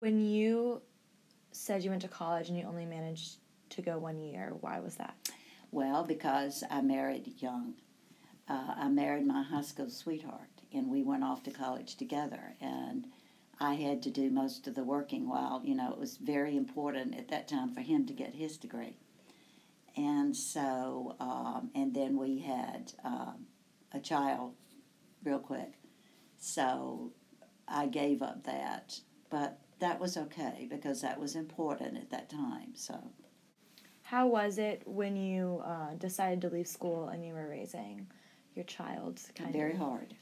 When you said you went to college and you only managed to go one year, why was that? Well, because I married young. Uh, I married my high school sweetheart, and we went off to college together. And I had to do most of the working while, you know, it was very important at that time for him to get his degree. And so, um, and then we had um, a child real quick. So I gave up that. But that was okay because that was important at that time. So. How was it when you uh, decided to leave school and you were raising your child? Kind Very of hard.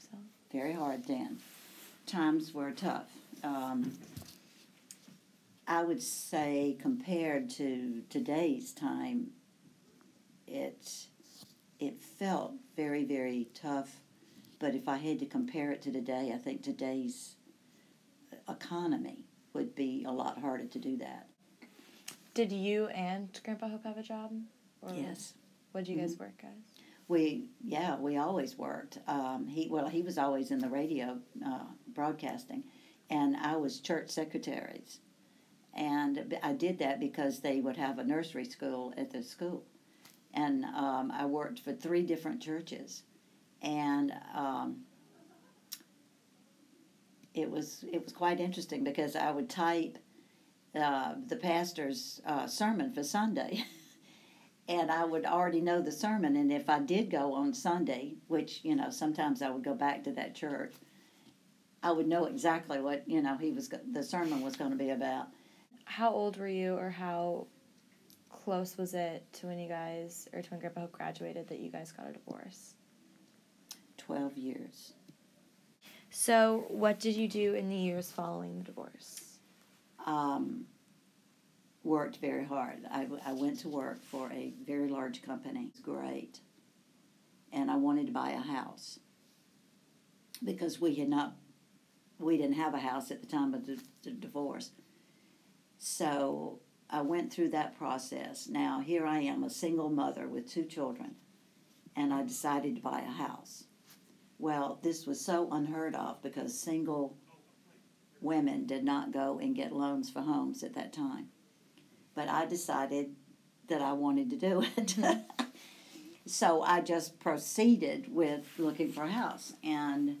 Very hard then. Times were tough. Um, I would say compared to today's time, it it felt very very tough. But if I had to compare it to today, I think today's economy would be a lot harder to do that. Did you and Grandpa Hope have a job? Or Yes. What did you guys work as? We yeah we always worked. Um, he well he was always in the radio uh, broadcasting, and I was church secretaries, and I did that because they would have a nursery school at the school, and um, I worked for three different churches, and um, it was it was quite interesting because I would type uh, the pastor's uh, sermon for Sunday. and I would already know the sermon. And if I did go on Sunday, which you know sometimes I would go back to that church, I would know exactly what you know he was the sermon was going to be about. How old were you, or how close was it to when you guys, or to when Grandpa Hope graduated, that you guys got a divorce? Twelve years. So, what did you do in the years following the divorce? Um, worked very hard. I, I went to work for a very large company. It's great. And I wanted to buy a house because we had not, we didn't have a house at the time of the, the divorce. So I went through that process. Now, here I am, a single mother with two children, and I decided to buy a house. Well, this was so unheard of because single women did not go and get loans for homes at that time. But I decided that I wanted to do it. so I just proceeded with looking for a house. And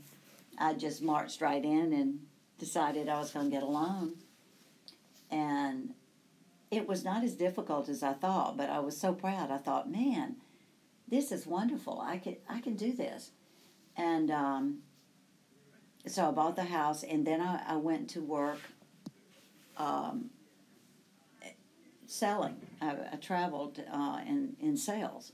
I just marched right in and decided I was going to get a loan. And it was not as difficult as I thought, but I was so proud. I thought, man, this is wonderful. I can, I can do this. And um, so I bought the house, and then I, I went to work um, selling. I, I traveled uh, in, in sales.